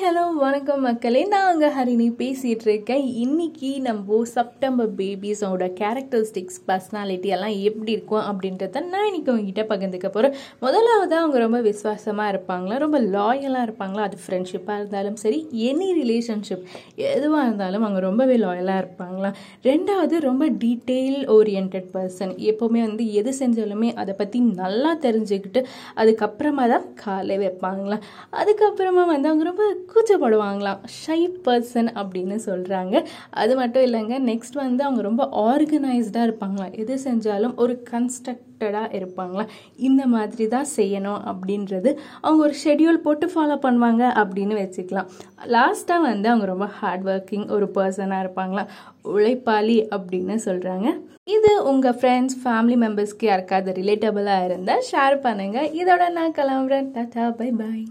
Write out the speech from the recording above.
Hello வணக்கம் மக்களே. நான் அங்கே ஹரிணி பேசிகிட்டு இருக்கேன். இன்னைக்கு நம்ம செப்டம்பர் பேபிஸோட கேரக்டரிஸ்டிக்ஸ் பர்சனாலிட்டி எல்லாம் எப்படி இருக்கும் அப்படின்றத நான் இன்னைக்கு உங்ககிட்ட பகிர்ந்துக்க போகிறேன் முதலாவது அவங்க ரொம்ப விசுவாசமாக இருப்பாங்களா? ரொம்ப லாயலாக இருப்பாங்களா? அது ஃப்ரெண்ட்ஷிப்பாக இருந்தாலும் சரி எனி ரிலேஷன்ஷிப் எதுவாக இருந்தாலும் அவங்க ரொம்பவே லாயலாக இருப்பாங்களா? ரெண்டாவது ரொம்ப டீட்டெயில் ஓரியன்ட் பர்சன் எப்போவுமே வந்து எது செஞ்சாலுமே அதை பற்றி நல்லா தெரிஞ்சுக்கிட்டு அதுக்கப்புறமா தான் காலை வைப்பாங்களா? அதுக்கப்புறமா வந்து அவங்க ரொம்ப கூச்சப்படுவாங்களாம் ஷை பர்சன் அப்படின்னு சொல்கிறாங்க அது மட்டும் இல்லைங்க நெக்ஸ்ட் வந்து அவங்க ரொம்ப ஆர்கனைஸ்டாக இருப்பாங்களாம். எது செஞ்சாலும் ஒரு கன்ஸ்ட்ரக்டடாக இருப்பாங்களாம். இந்த மாதிரி தான் செய்யணும் அப்படின்றது அவங்க ஒரு ஷெட்யூல் போட்டு ஃபாலோ பண்ணுவாங்க அப்படின்னு வச்சுக்கலாம். லாஸ்ட்டாக வந்து அவங்க ரொம்ப ஹார்ட் ஒர்க்கிங் ஒரு பர்சனாக இருப்பாங்களாம். உழைப்பாளி அப்படின்னு சொல்கிறாங்க இது உங்கள் ஃப்ரெண்ட்ஸ் ஃபேமிலி மெம்பர்ஸ்க்கு யாருக்காவது ரிலேட்டபுளாக இருந்தால் ஷேர் பண்ணுங்கள் இதோட நான் கிளம்புறேன். Tata bye bye